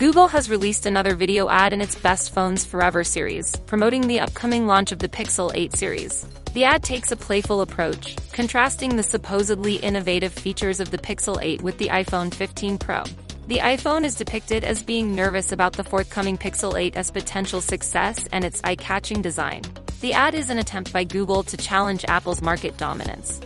Google has released another video ad in its Best Phones Forever series, promoting the upcoming launch of the Pixel 8 series. The ad takes a playful approach, contrasting the supposedly innovative features of the Pixel 8 with the iPhone 15 Pro. The iPhone is depicted as being nervous about the forthcoming Pixel 8 as potential success and its eye-catching design. The ad is an attempt by Google to challenge Apple's market dominance.